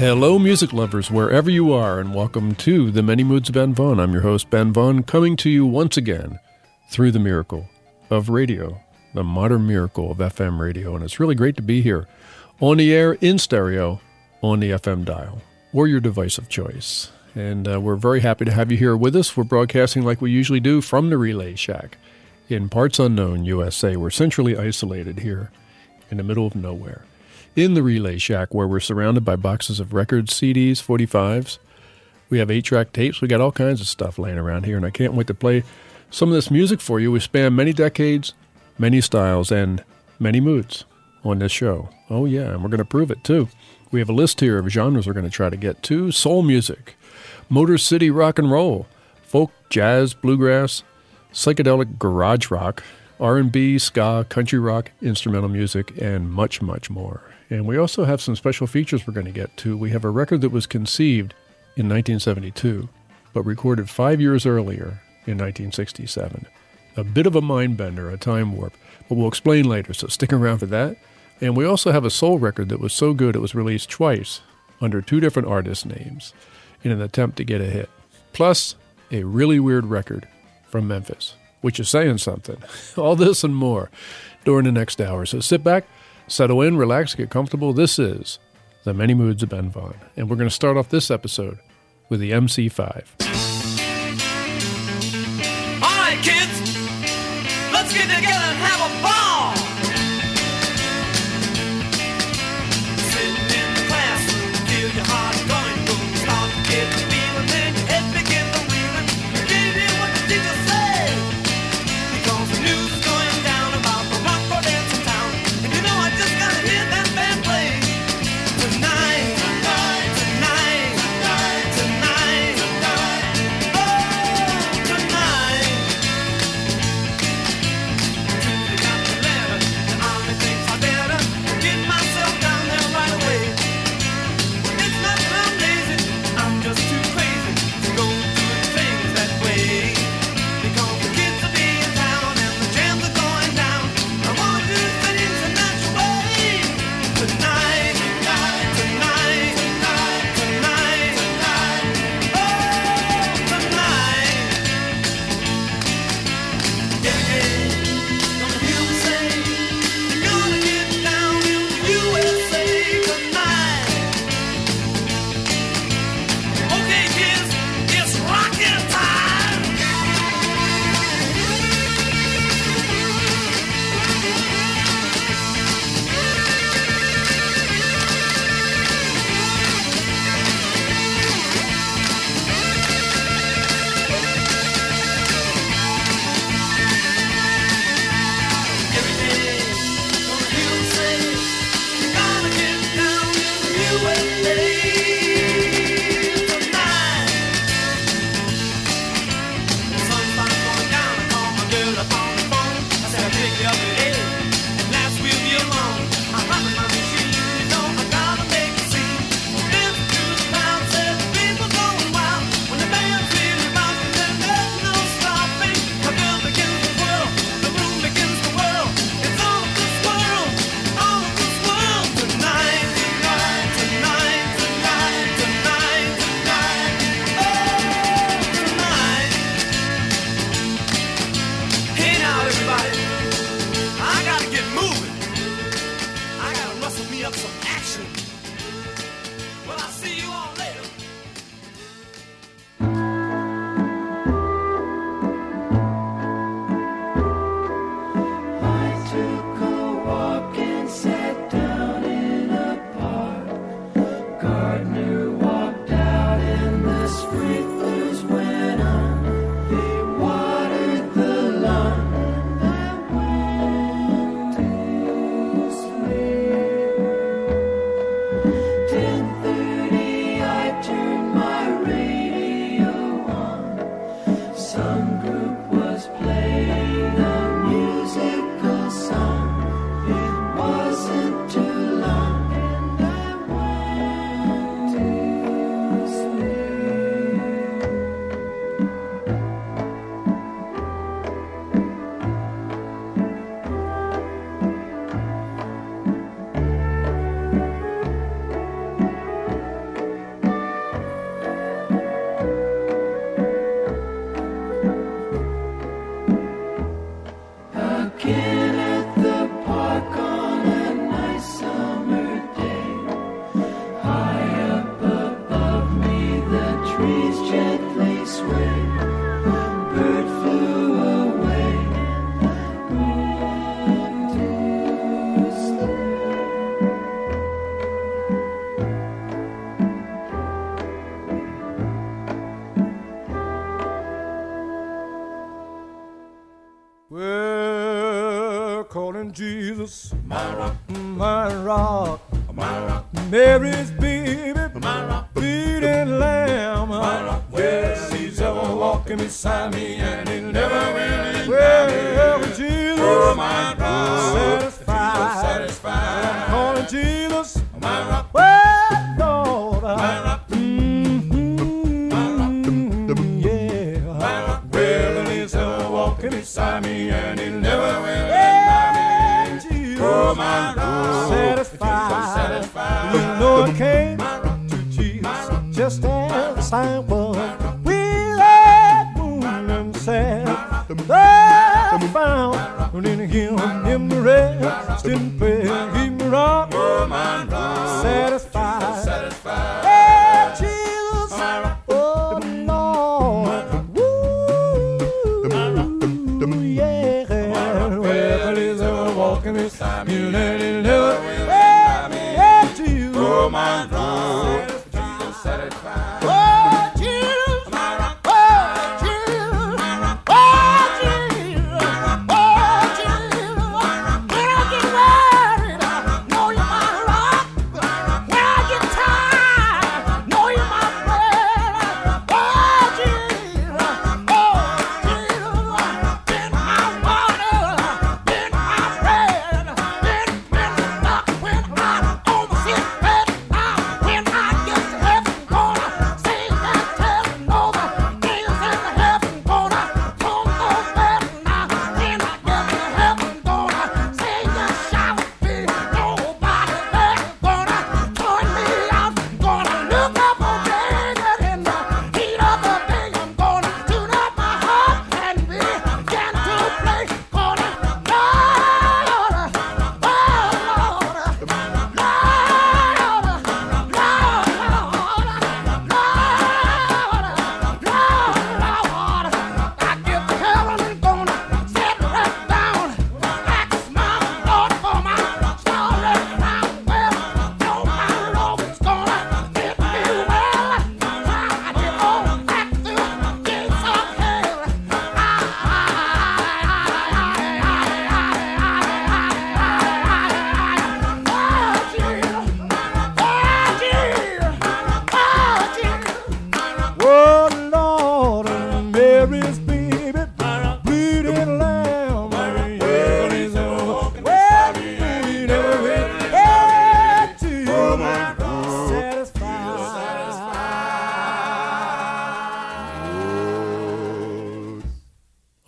Hello, music lovers, wherever you are, and welcome to the Many Moods of Ben Vaughn. I'm your host, Ben Vaughn, coming to you once again through the miracle of radio, the modern miracle of FM radio. And it's really great to be here on the air, in stereo, on the FM dial, or your device of choice. And uh, we're very happy to have you here with us. We're broadcasting like we usually do from the Relay Shack in parts unknown USA. We're centrally isolated here in the middle of nowhere in the Relay Shack where we're surrounded by boxes of records, CDs, 45s. We have eight track tapes. We got all kinds of stuff laying around here, and I can't wait to play some of this music for you. We span many decades, many styles, and many moods on this show. Oh, yeah, and we're going to prove it too. We have a list here of genres we're going to try to get to soul music, Motor City rock and roll, folk, jazz, bluegrass, psychedelic garage rock, R&B, ska, country rock, instrumental music, and much, much more. And we also have some special features we're going to get to. We have a record that was conceived in 1972, but recorded five years earlier in 1967. A bit of a mind bender, a time warp, but we'll explain later, so stick around for that. And we also have a soul record that was so good it was released twice under two different artist names in an attempt to get a hit. Plus, a really weird record from Memphis, which is saying something. All this and more during the next hour. So sit back Settle in, relax, get comfortable. This is The Many Moods of Ben Vaughn. And we're going to start off this episode with the MC5.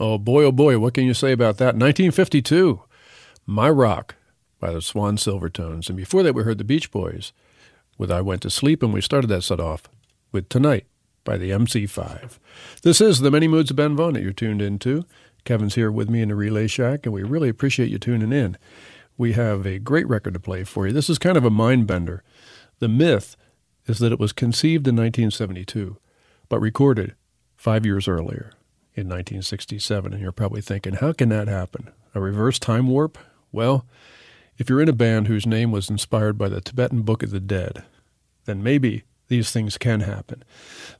Oh boy, oh boy, what can you say about that? 1952, My Rock by the Swan Silvertones. And before that, we heard the Beach Boys with I Went to Sleep, and we started that set off with Tonight by the MC5. This is the Many Moods of Ben Vaughn that you're tuned into. Kevin's here with me in the Relay Shack, and we really appreciate you tuning in. We have a great record to play for you. This is kind of a mind bender. The myth is that it was conceived in 1972, but recorded five years earlier in 1967. And you're probably thinking, how can that happen? A reverse time warp? Well, if you're in a band whose name was inspired by the Tibetan Book of the Dead, then maybe these things can happen.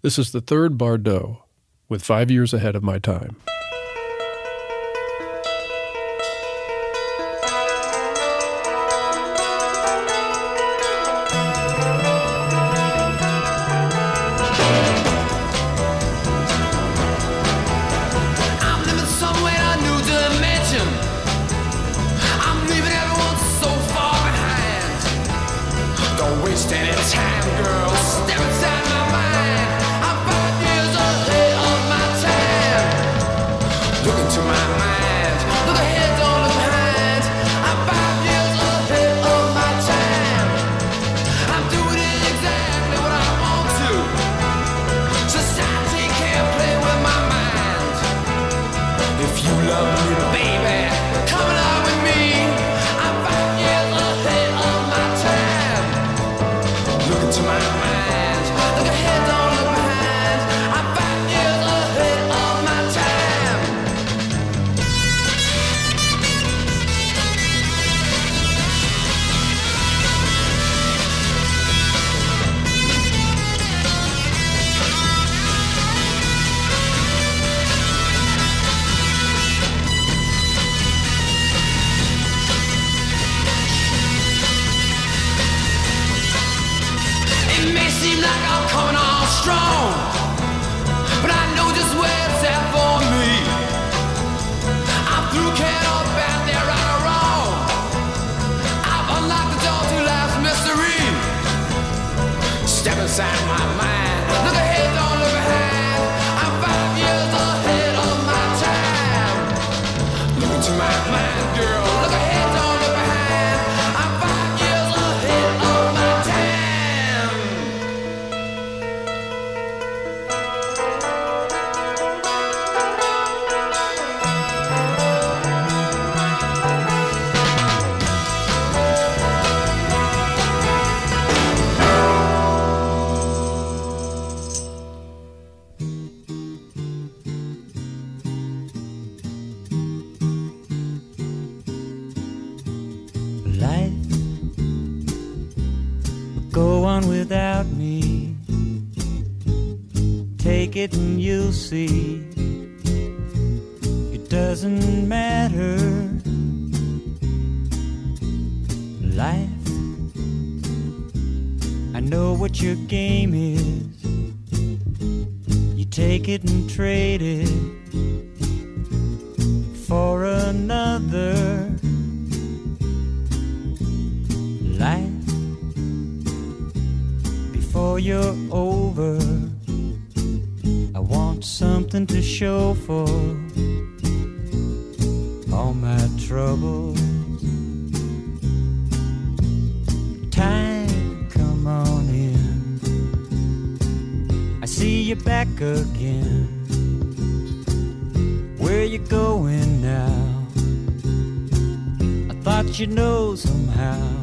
This is the third Bardo with five years ahead of my time. You're over. I want something to show for all my troubles. Time, come on in. I see you back again. Where you going now? I thought you'd know somehow.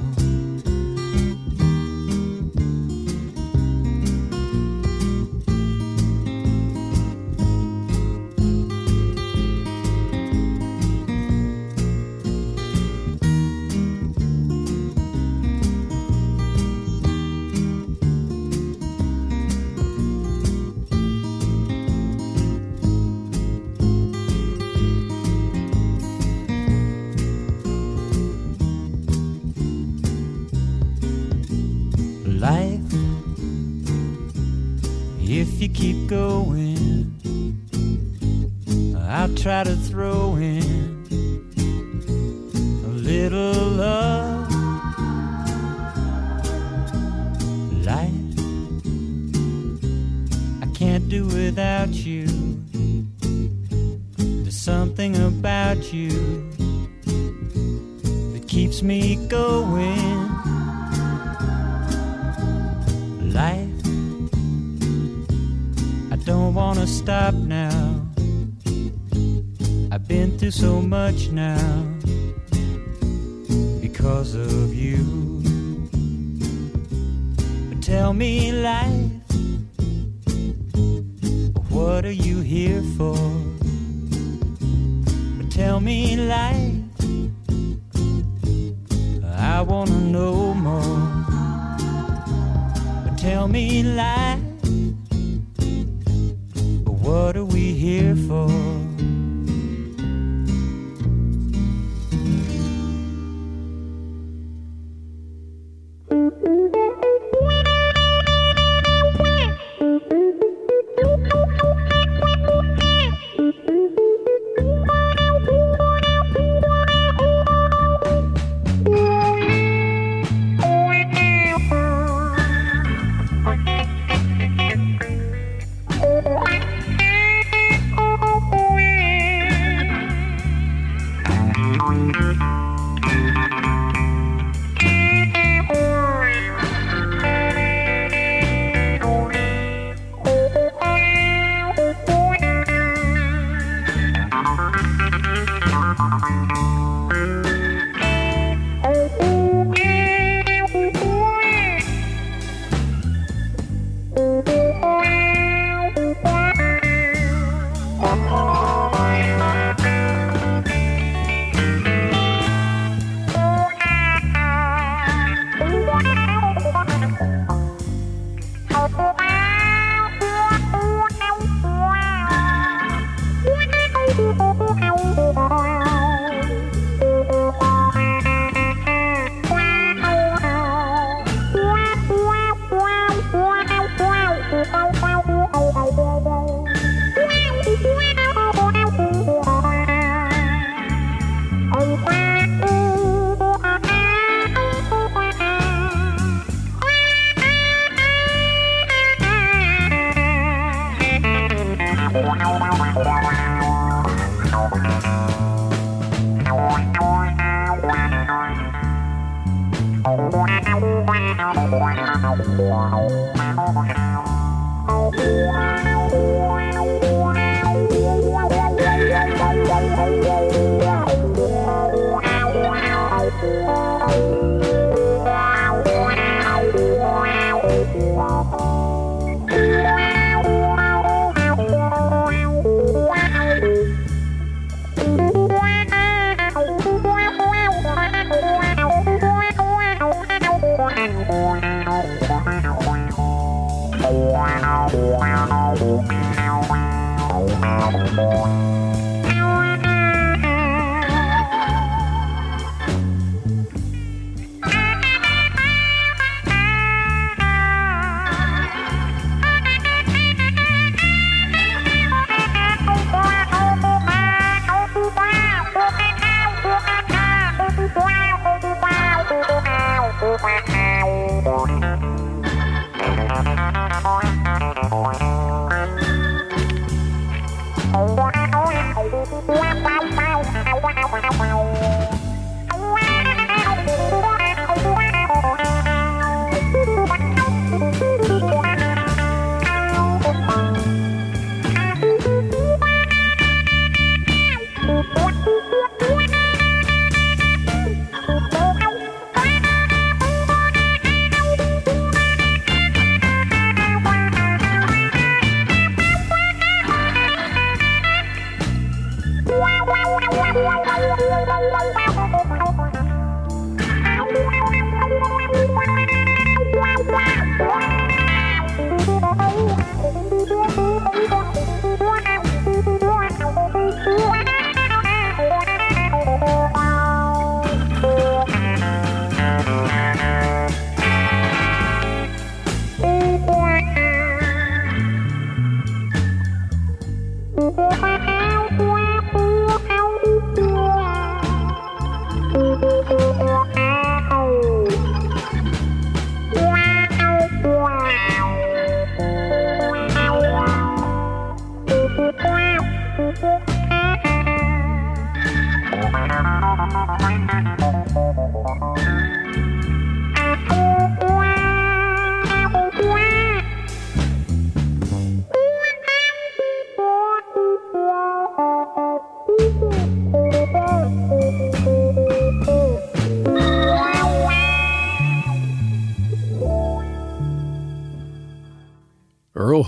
What are you here for? But tell me, life, I wanna know more. But tell me, life, what are we here for?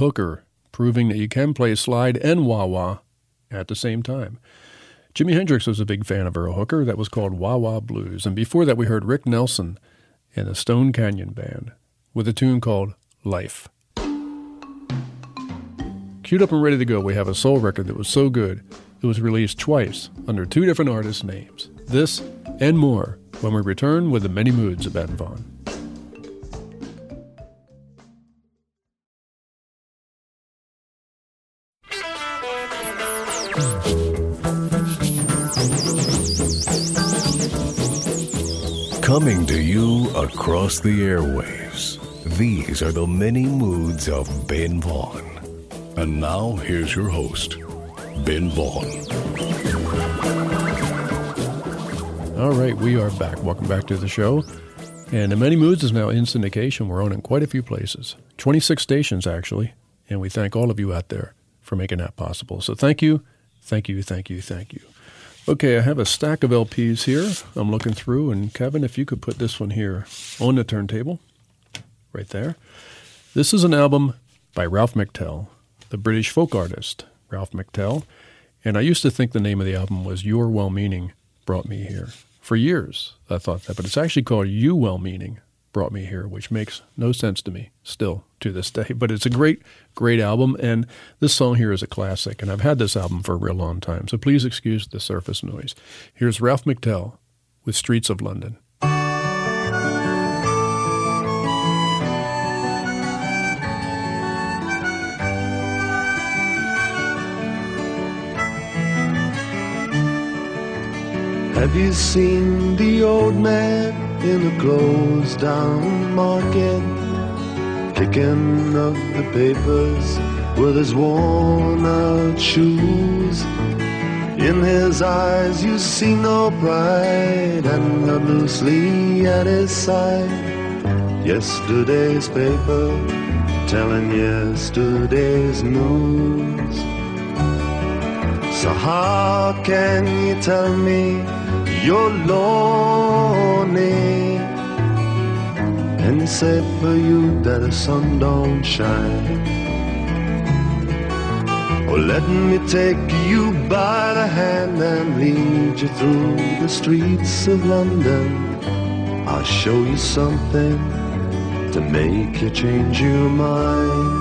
Hooker, proving that you can play slide and wah wah at the same time. Jimi Hendrix was a big fan of Earl Hooker. That was called Wah Wah Blues. And before that, we heard Rick Nelson and the Stone Canyon Band with a tune called Life. Queued up and ready to go, we have a soul record that was so good it was released twice under two different artists' names. This and more when we return with the many moods of Ben Vaughn. Coming to you across the airwaves. These are the many moods of Ben Vaughn. And now here's your host, Ben Vaughn. All right, we are back. Welcome back to the show. And the Many Moods is now in syndication. We're on in quite a few places, 26 stations actually. And we thank all of you out there for making that possible. So thank you, thank you, thank you, thank you. Okay, I have a stack of LPs here. I'm looking through, and Kevin, if you could put this one here on the turntable, right there. This is an album by Ralph McTell, the British folk artist, Ralph McTell. And I used to think the name of the album was Your Well Meaning Brought Me Here. For years, I thought that, but it's actually called You Well Meaning Brought Me Here, which makes no sense to me still to this day. But it's a great, great album, and this song here is a classic. And I've had this album for a real long time, so please excuse the surface noise. Here's Ralph McTell with Streets of London. Have you seen the old man in a closed down market? Picking up the papers with his worn out shoes. In his eyes you see no pride and not loosely at his side. Yesterday's paper telling yesterday's news. So how can you tell me you're lonely and say for you that the sun don't shine? Oh, let me take you by the hand and lead you through the streets of London. I'll show you something to make you change your mind.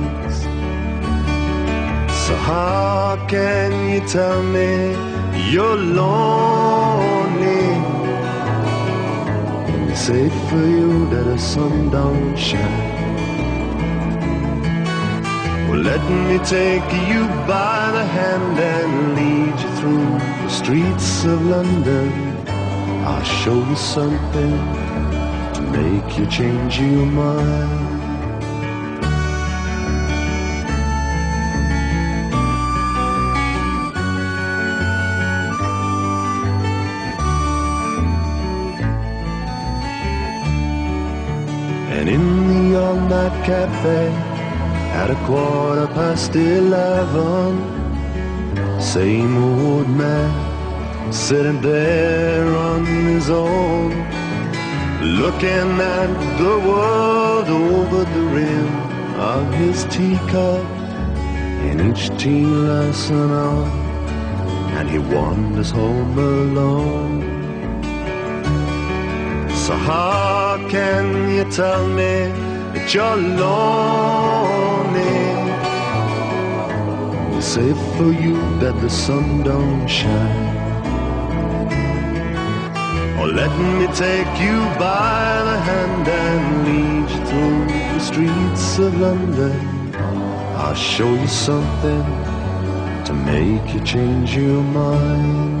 How can you tell me you're lonely? It's safe for you that the sun don't shine. Well, let me take you by the hand and lead you through the streets of London. I'll show you something to make you change your mind. Cafe at a quarter past eleven, same old man sitting there on his own, looking at the world over the rim of his teacup, and each tea an hour, and he wanders home alone. So how can you tell me you're lonely? It's safe for you that the sun don't shine. Or let me take you by the hand and lead you through the streets of London. I'll show you something to make you change your mind.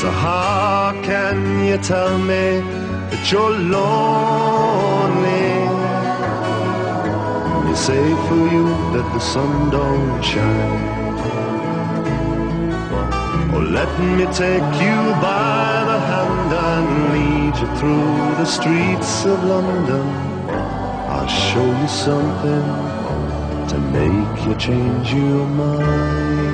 So how can you tell me that you're lonely? You say for you that the sun don't shine. Or let me take you by the hand and lead you through the streets of London. I'll show you something to make you change your mind.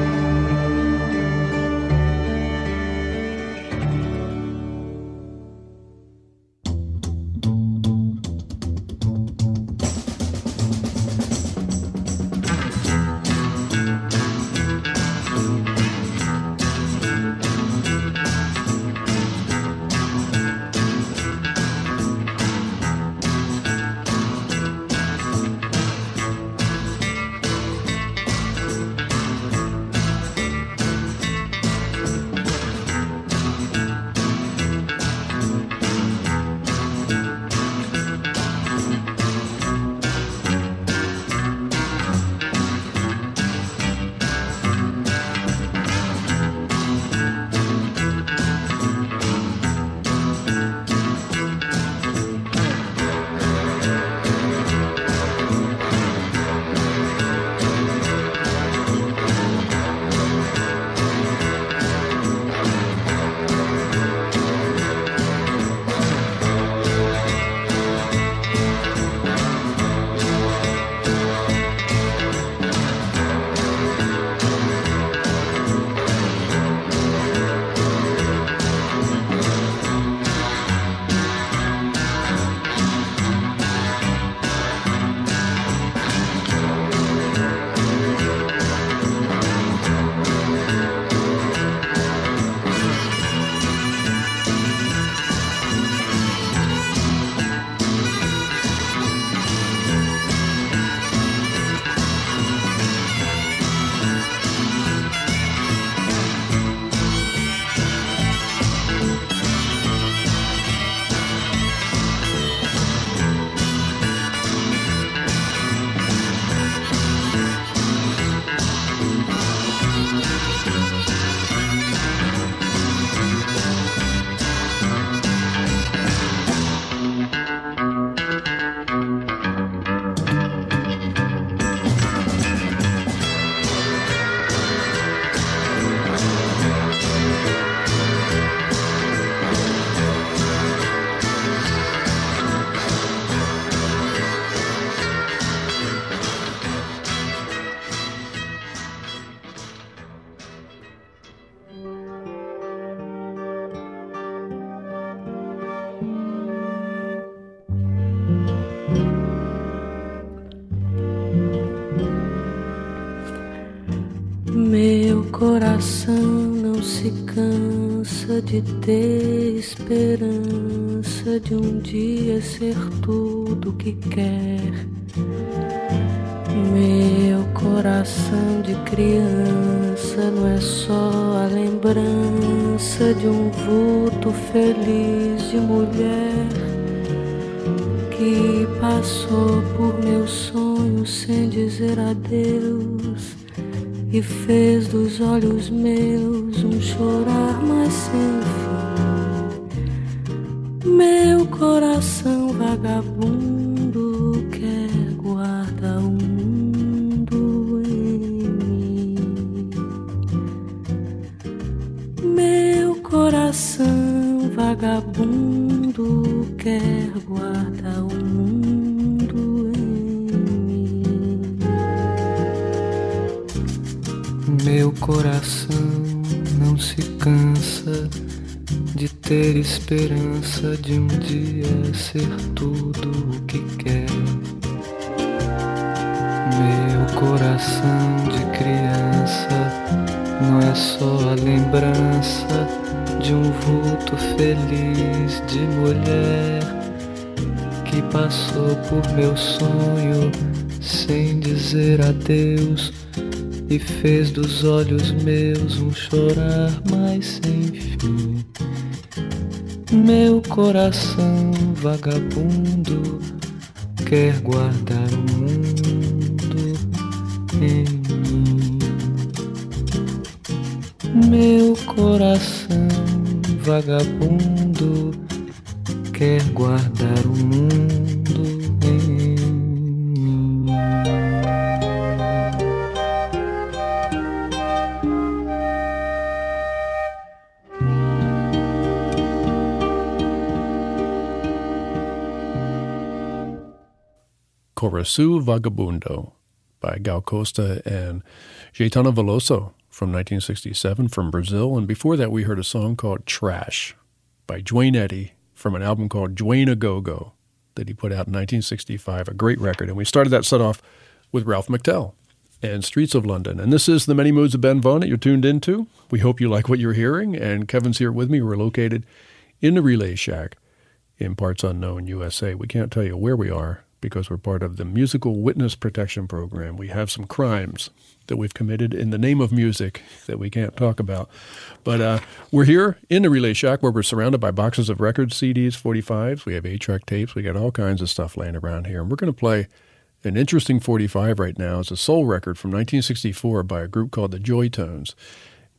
De ter esperança de um dia ser tudo que quer. Meu coração de criança não é só a lembrança de um vulto feliz de mulher que passou por meus sonhos sem dizer adeus e fez dos olhos meus um chorar mais sem quer guardar o mundo em mim. Meu coração não se cansa de ter esperança de um dia ser tudo o que quer. Meu coração de criança não é só a lembrança de um vulto feliz de mulher que passou por meu sonho sem dizer adeus e fez dos olhos meus um chorar mais sem fim. Meu coração vagabundo quer guardar o mundo em mim. Meu coração vagabundo quer guardar o mundo em mim. Coração Vagabundo by Gal Costa and Gaetano Veloso from 1967 from Brazil. And before that, we heard a song called Trash by Duane Eddy from an album called Duane A Go Go that he put out in 1965, a great record. And we started that set off with Ralph McTell and Streets of London. And this is the Many Moods of Ben Vaughn that you're tuned into. We hope you like what you're hearing. And Kevin's here with me. We're located in the Relay Shack in parts unknown USA. We can't tell you where we are because we're part of the Musical Witness Protection Program. We have some crimes that we've committed in the name of music that we can't talk about. But uh, we're here in the Relay Shack where we're surrounded by boxes of records, CDs, 45s. We have 8 track tapes. We got all kinds of stuff laying around here. And we're going to play an interesting 45 right now. It's a soul record from 1964 by a group called the Joy Tones.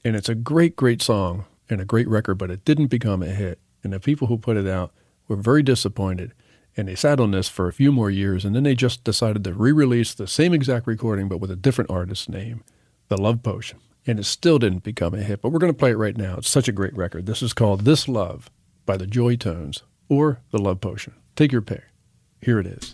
And it's a great, great song and a great record, but it didn't become a hit. And the people who put it out were very disappointed. And they sat on this for a few more years, and then they just decided to re release the same exact recording, but with a different artist's name, The Love Potion. And it still didn't become a hit, but we're going to play it right now. It's such a great record. This is called This Love by the Joy Tones or The Love Potion. Take your pick. Here it is.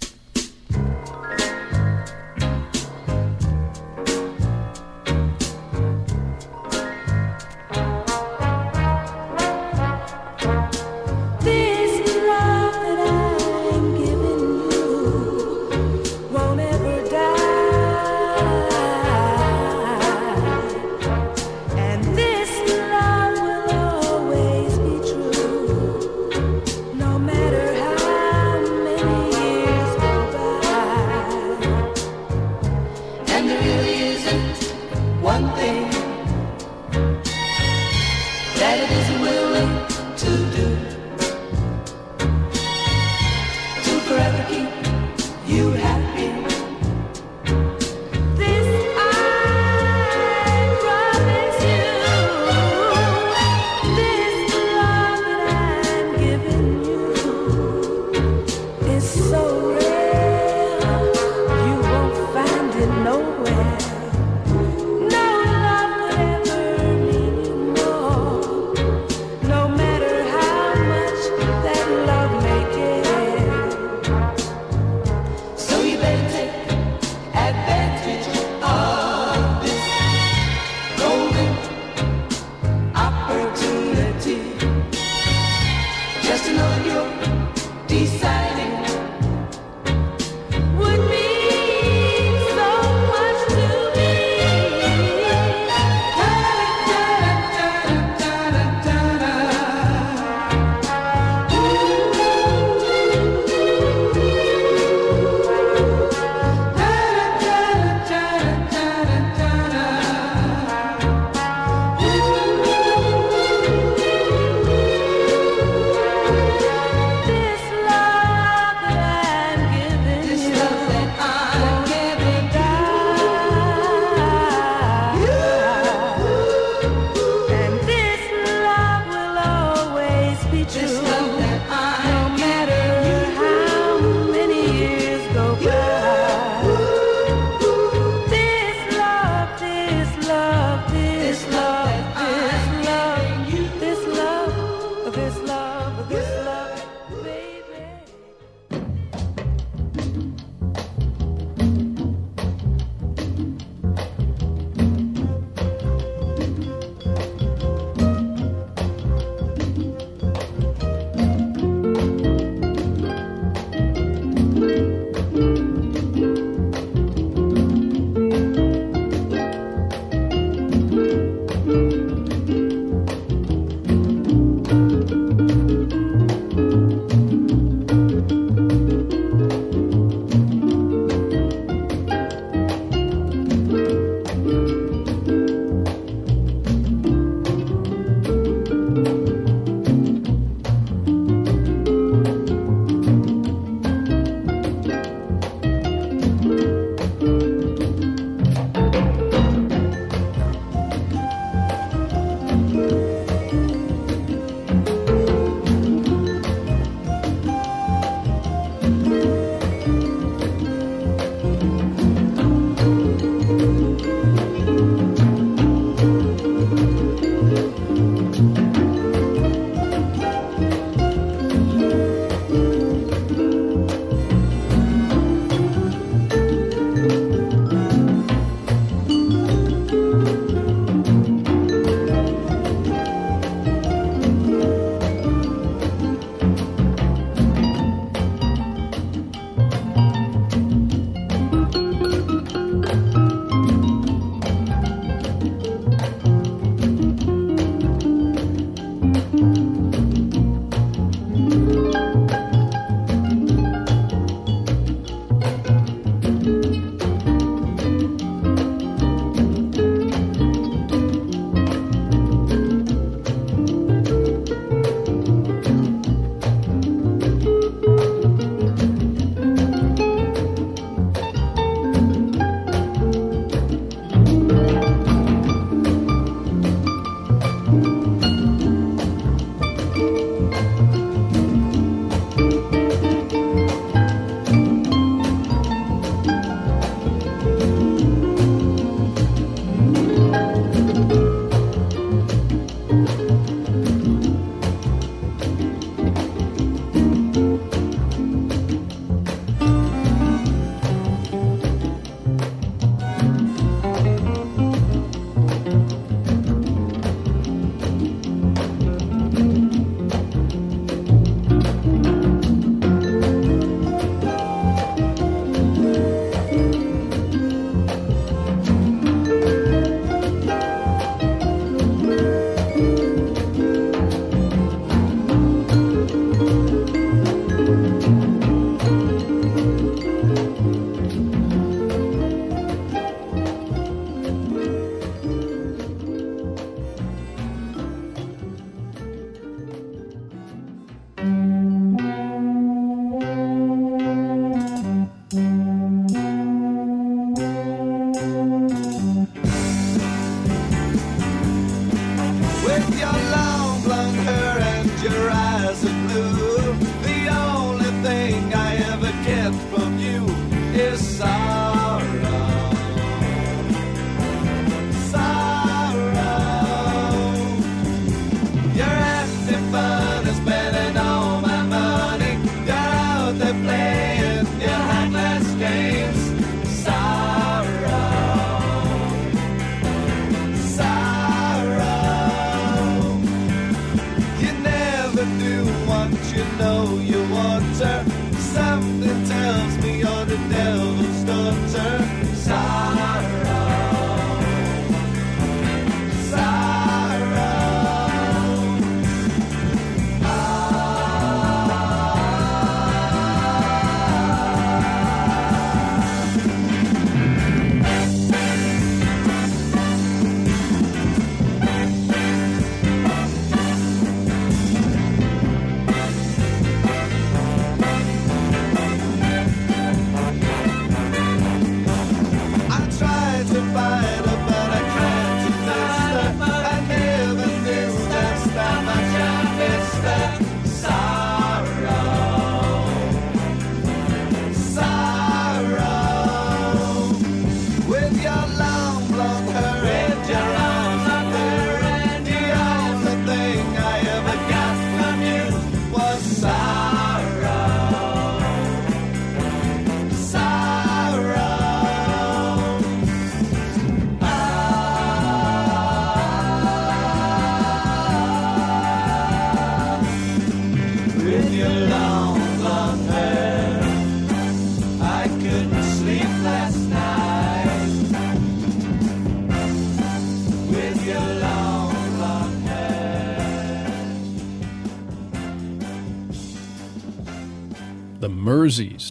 Daughter.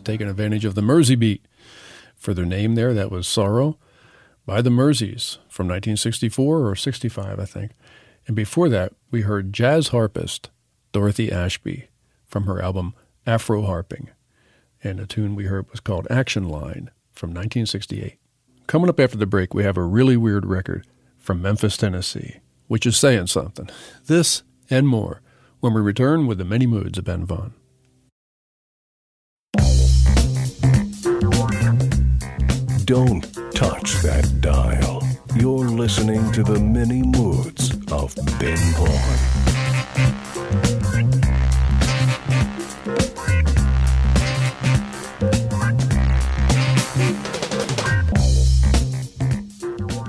Taking advantage of the Mersey beat. For their name there, that was Sorrow by the Merseys from 1964 or 65, I think. And before that, we heard jazz harpist Dorothy Ashby from her album Afro Harping. And the tune we heard was called Action Line from 1968. Coming up after the break, we have a really weird record from Memphis, Tennessee, which is saying something. This and more when we return with the many moods of Ben Vaughn. Don't touch that dial. You're listening to the many moods of Ben Vaughn.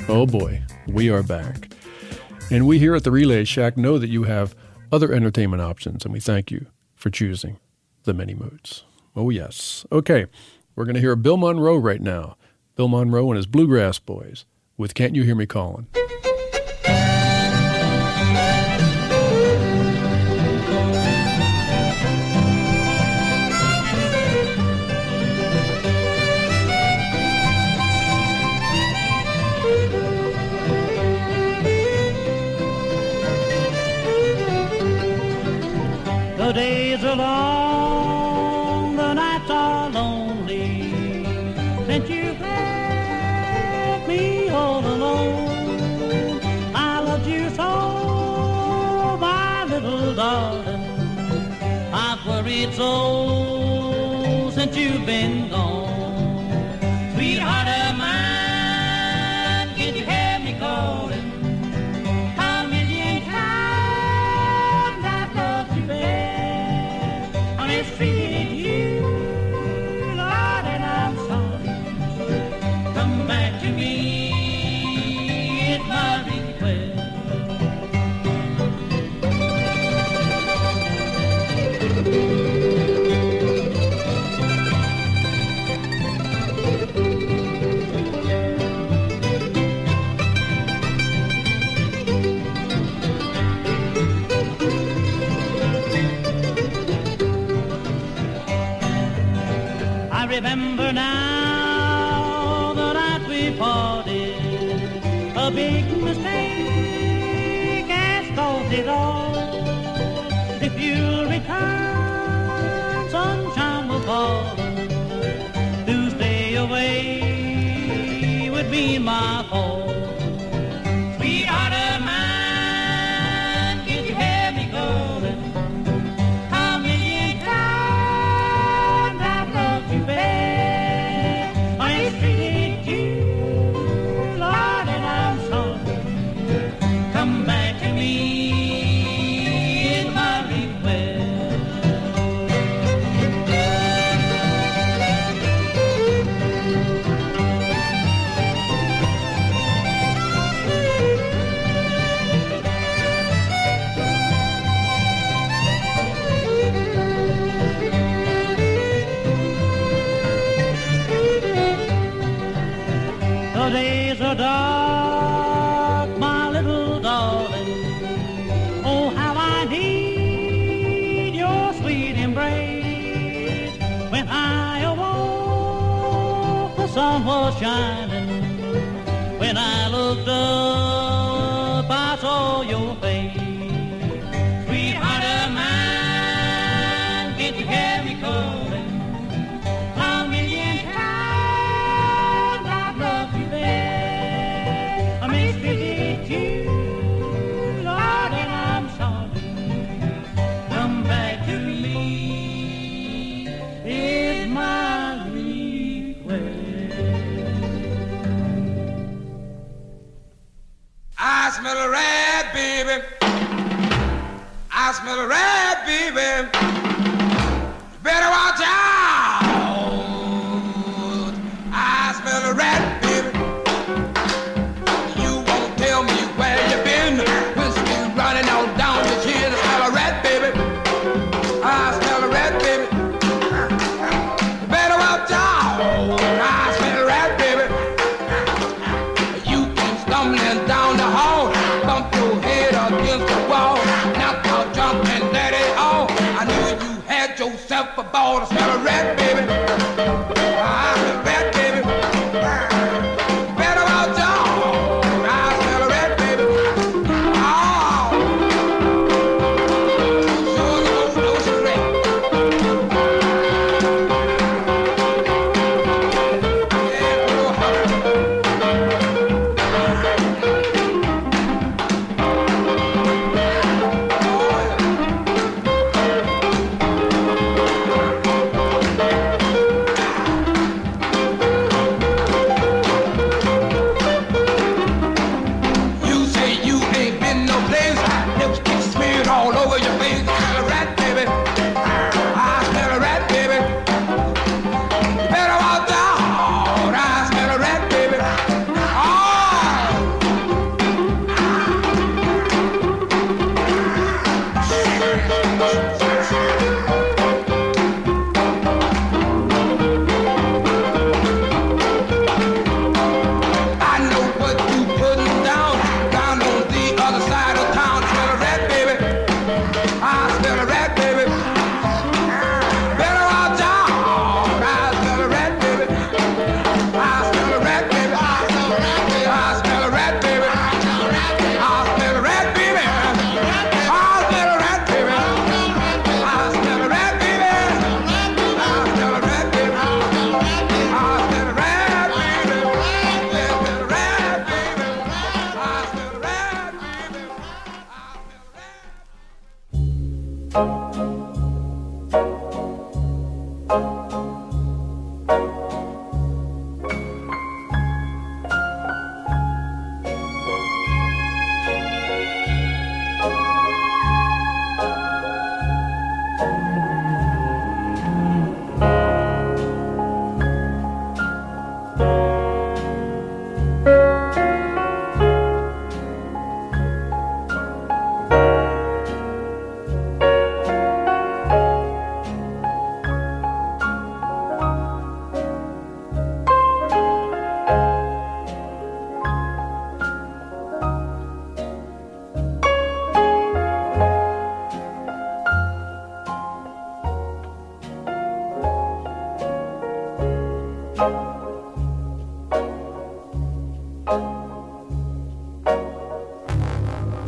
Oh boy, we are back. And we here at the Relay Shack know that you have other entertainment options, and we thank you for choosing the many moods. Oh, yes. Okay, we're going to hear Bill Monroe right now. Bill Monroe and his Bluegrass Boys with Can't You Hear Me Calling?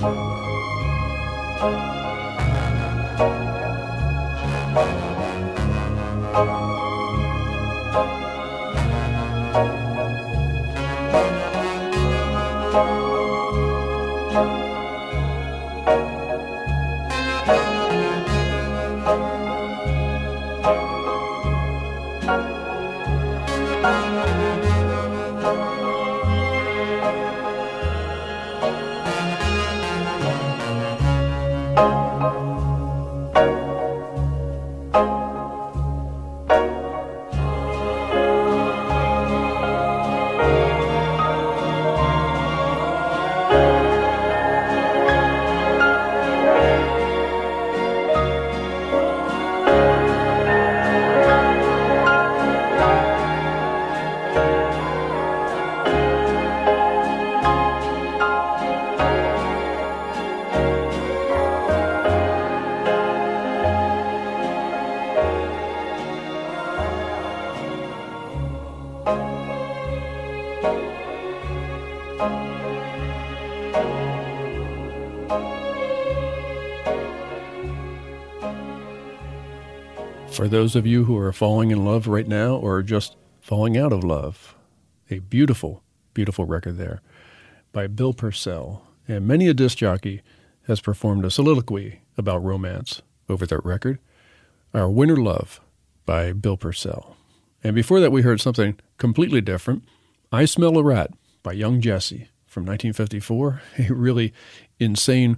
Thank you. Those of you who are falling in love right now or just falling out of love, a beautiful, beautiful record there by Bill Pursell. And many a disc jockey has performed a soliloquy about romance over that record. Our Winter Love by Bill Pursell. And before that, we heard something completely different I Smell a Rat by Young Jessie from 1954, a really insane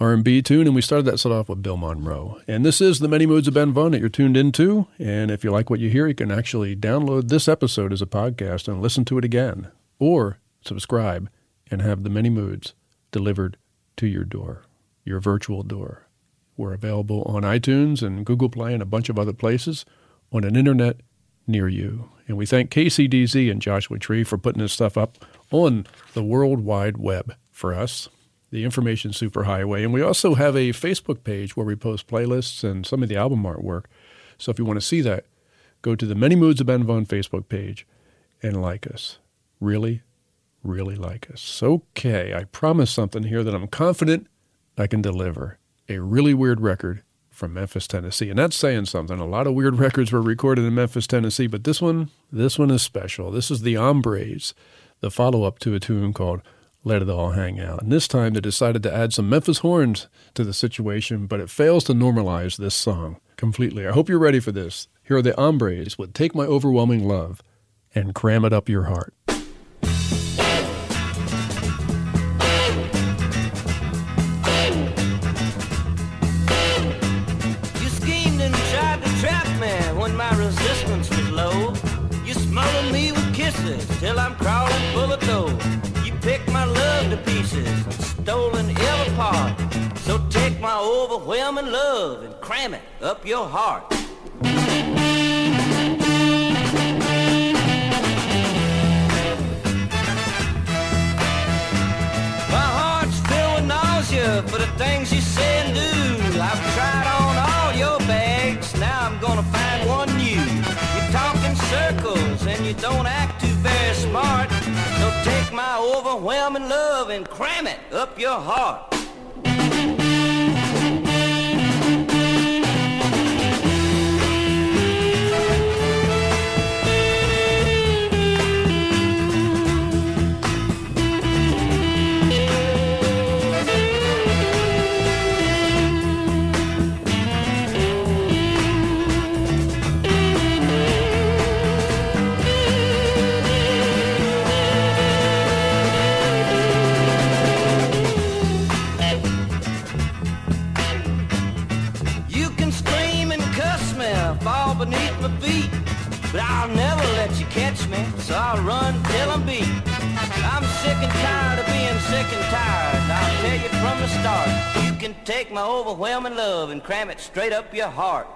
R&B tune, and we started that set off with Bill Monroe. And this is the Many Moods of Ben Vaughn that you're tuned into. And if you like what you hear, you can actually download this episode as a podcast and listen to it again, or subscribe and have the Many Moods delivered to your door, your virtual door. We're available on iTunes and Google Play and a bunch of other places on an internet near you. And we thank KCDZ and Joshua Tree for putting this stuff up on the World Wide Web for us, the Information Superhighway. And we also have a Facebook page where we post playlists and some of the album artwork. So if you want to see that, go to the Many Moods of Ben Vaughn Facebook page and like us. Really, really like us. Okay, I promise something here that I'm confident I can deliver. A really weird record from Memphis, Tennessee. And that's saying something. A lot of weird records were recorded in Memphis, Tennessee, but this one, this one is special. This is the Hombres, the follow-up to a tune called Let It All Hang Out. And this time they decided to add some Memphis horns to the situation, but it fails to normalize this song completely. I hope you're ready for this. Here are the Hombres with Take My Overwhelming Love and Cram It Up Your Heart. Stolen every part. So take my overwhelming love and cram it up your heart. My heart's filled with nausea for the things you say and do. I've tried all overwhelming love and cram it up your heart. So I'll run till I'm beat. I'm sick and tired of being sick and tired. I'll tell you from the start. You can take my overwhelming love and cram it straight up your heart.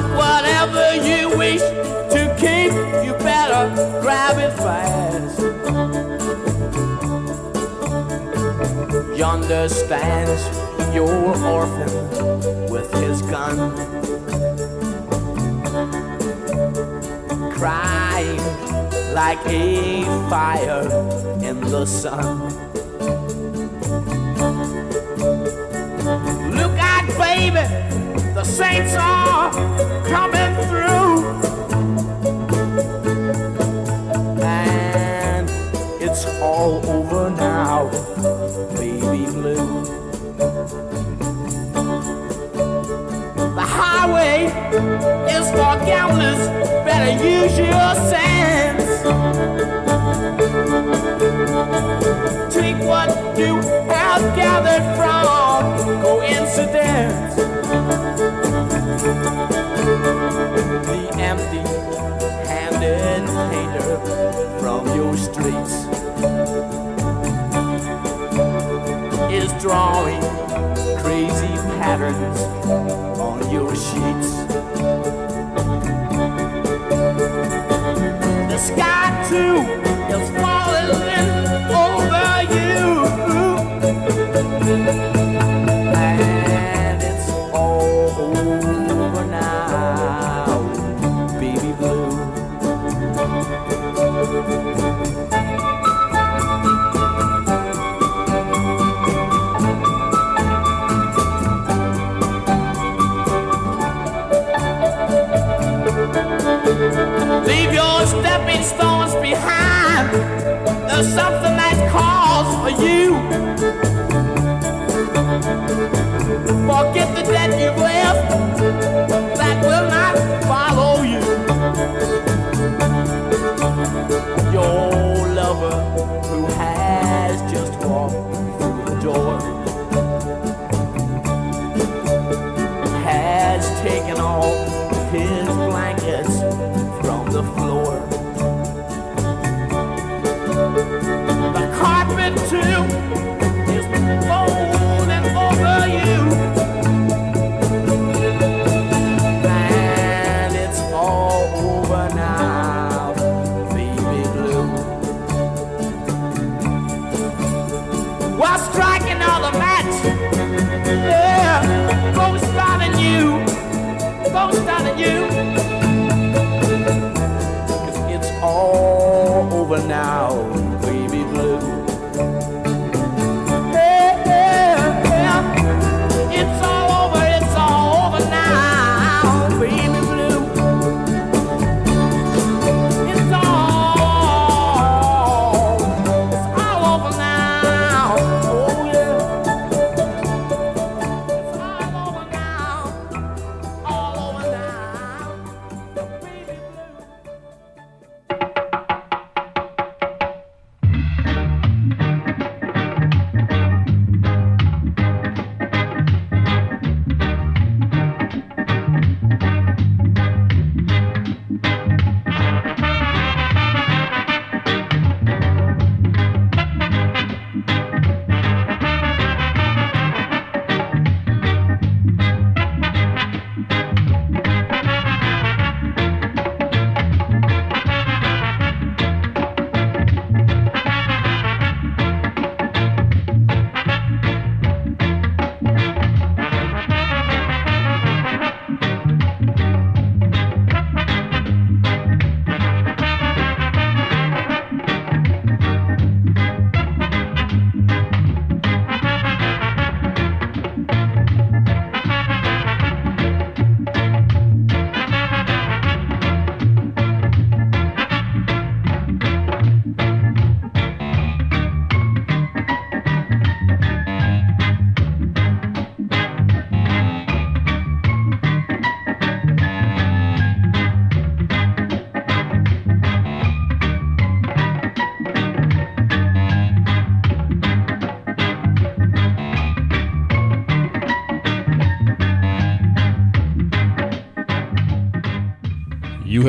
But whatever you wish to keep, you better grab it fast. Yonder stands your orphan with his gun, crying like a fire in the sun. Look out, baby, the saints are is for gamblers, better use your sense. Take what you have gathered from coincidence. The empty handed painter from your streets is drawing crazy patterns on your sheets. Stepping stones behind. There's something that calls for you. Forget the debt you've left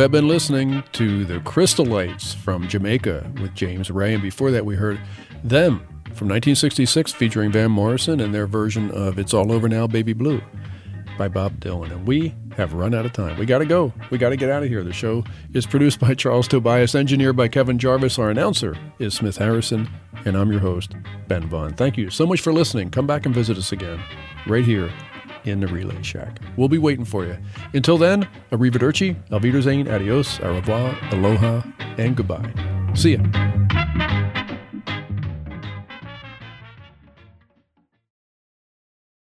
have been listening to the Crystal Lights from Jamaica with James Ray, and before that, we heard them from 1966 featuring Van Morrison and their version of It's All Over Now, Baby Blue by Bob Dylan. And we have run out of time. We got to go. We got to get out of here. The show is produced by Charles Tobias, engineered by Kevin Jarvis. Our announcer is Smith Harrison, and I'm your host, Ben Vaughn. Thank you so much for listening. Come back and visit us again right here in the Relay Shack. We'll be waiting for you. Until then, arrivederci, alviderzane, adios, au revoir, aloha, and goodbye. See ya.